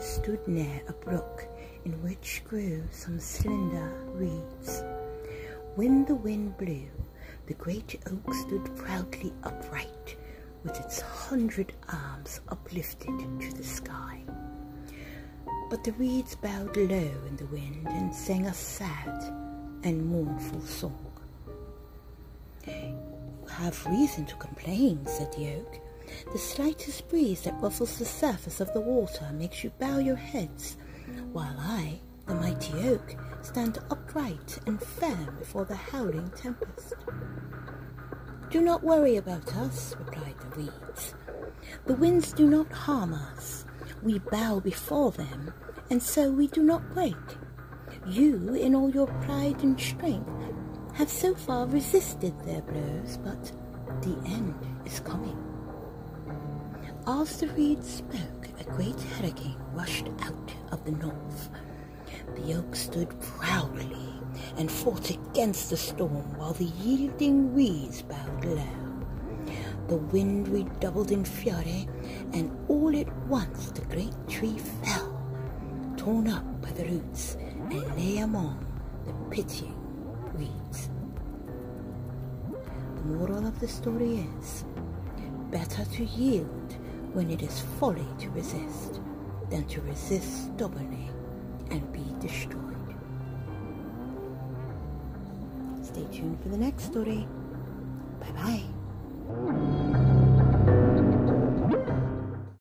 stood near a brook in which grew some slender reeds. When the wind blew, the great oak stood proudly upright, with its hundred arms uplifted to the sky. But the reeds bowed low in the wind and sang a sad and mournful song. You have reason to complain, said the oak. The slightest breeze that ruffles the surface of the water makes you bow your heads, while I, the mighty oak, stand upright and firm before the howling tempest. Do not worry about us, replied the reeds. The winds do not harm us. We bow before them, and so we do not break. You, in all your pride and strength, have so far resisted their blows, but the end is coming. As the reeds spoke, a great hurricane rushed out of the north. The oak stood proudly and fought against the storm while the yielding reeds bowed low. The wind redoubled in fury, and all at once the great tree fell, torn up by the roots, and lay among the pitying reeds. The moral of the story is better to yield when it is folly to resist than to resist stubbornly and be destroyed. Stay tuned for the next story. Bye bye.